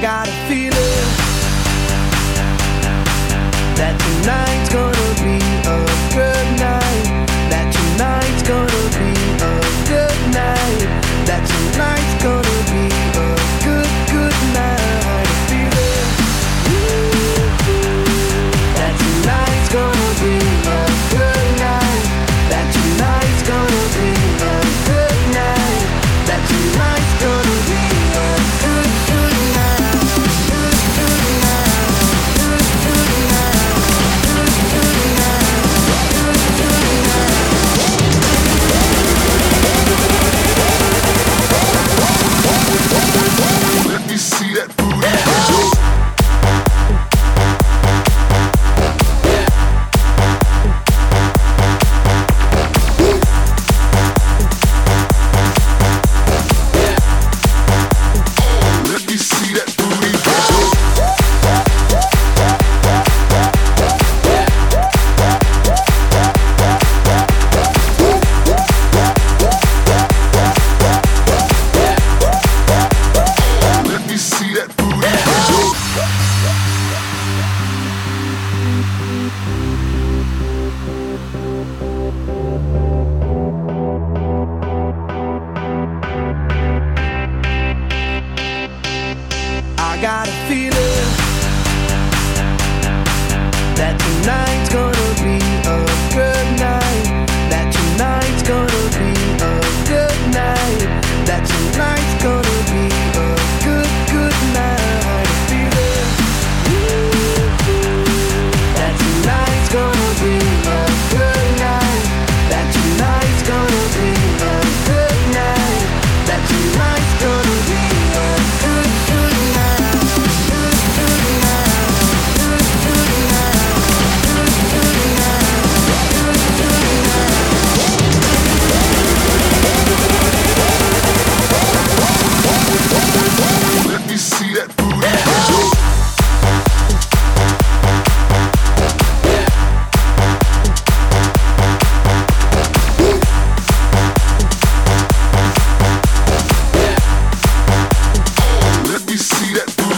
got a feeling see that booty.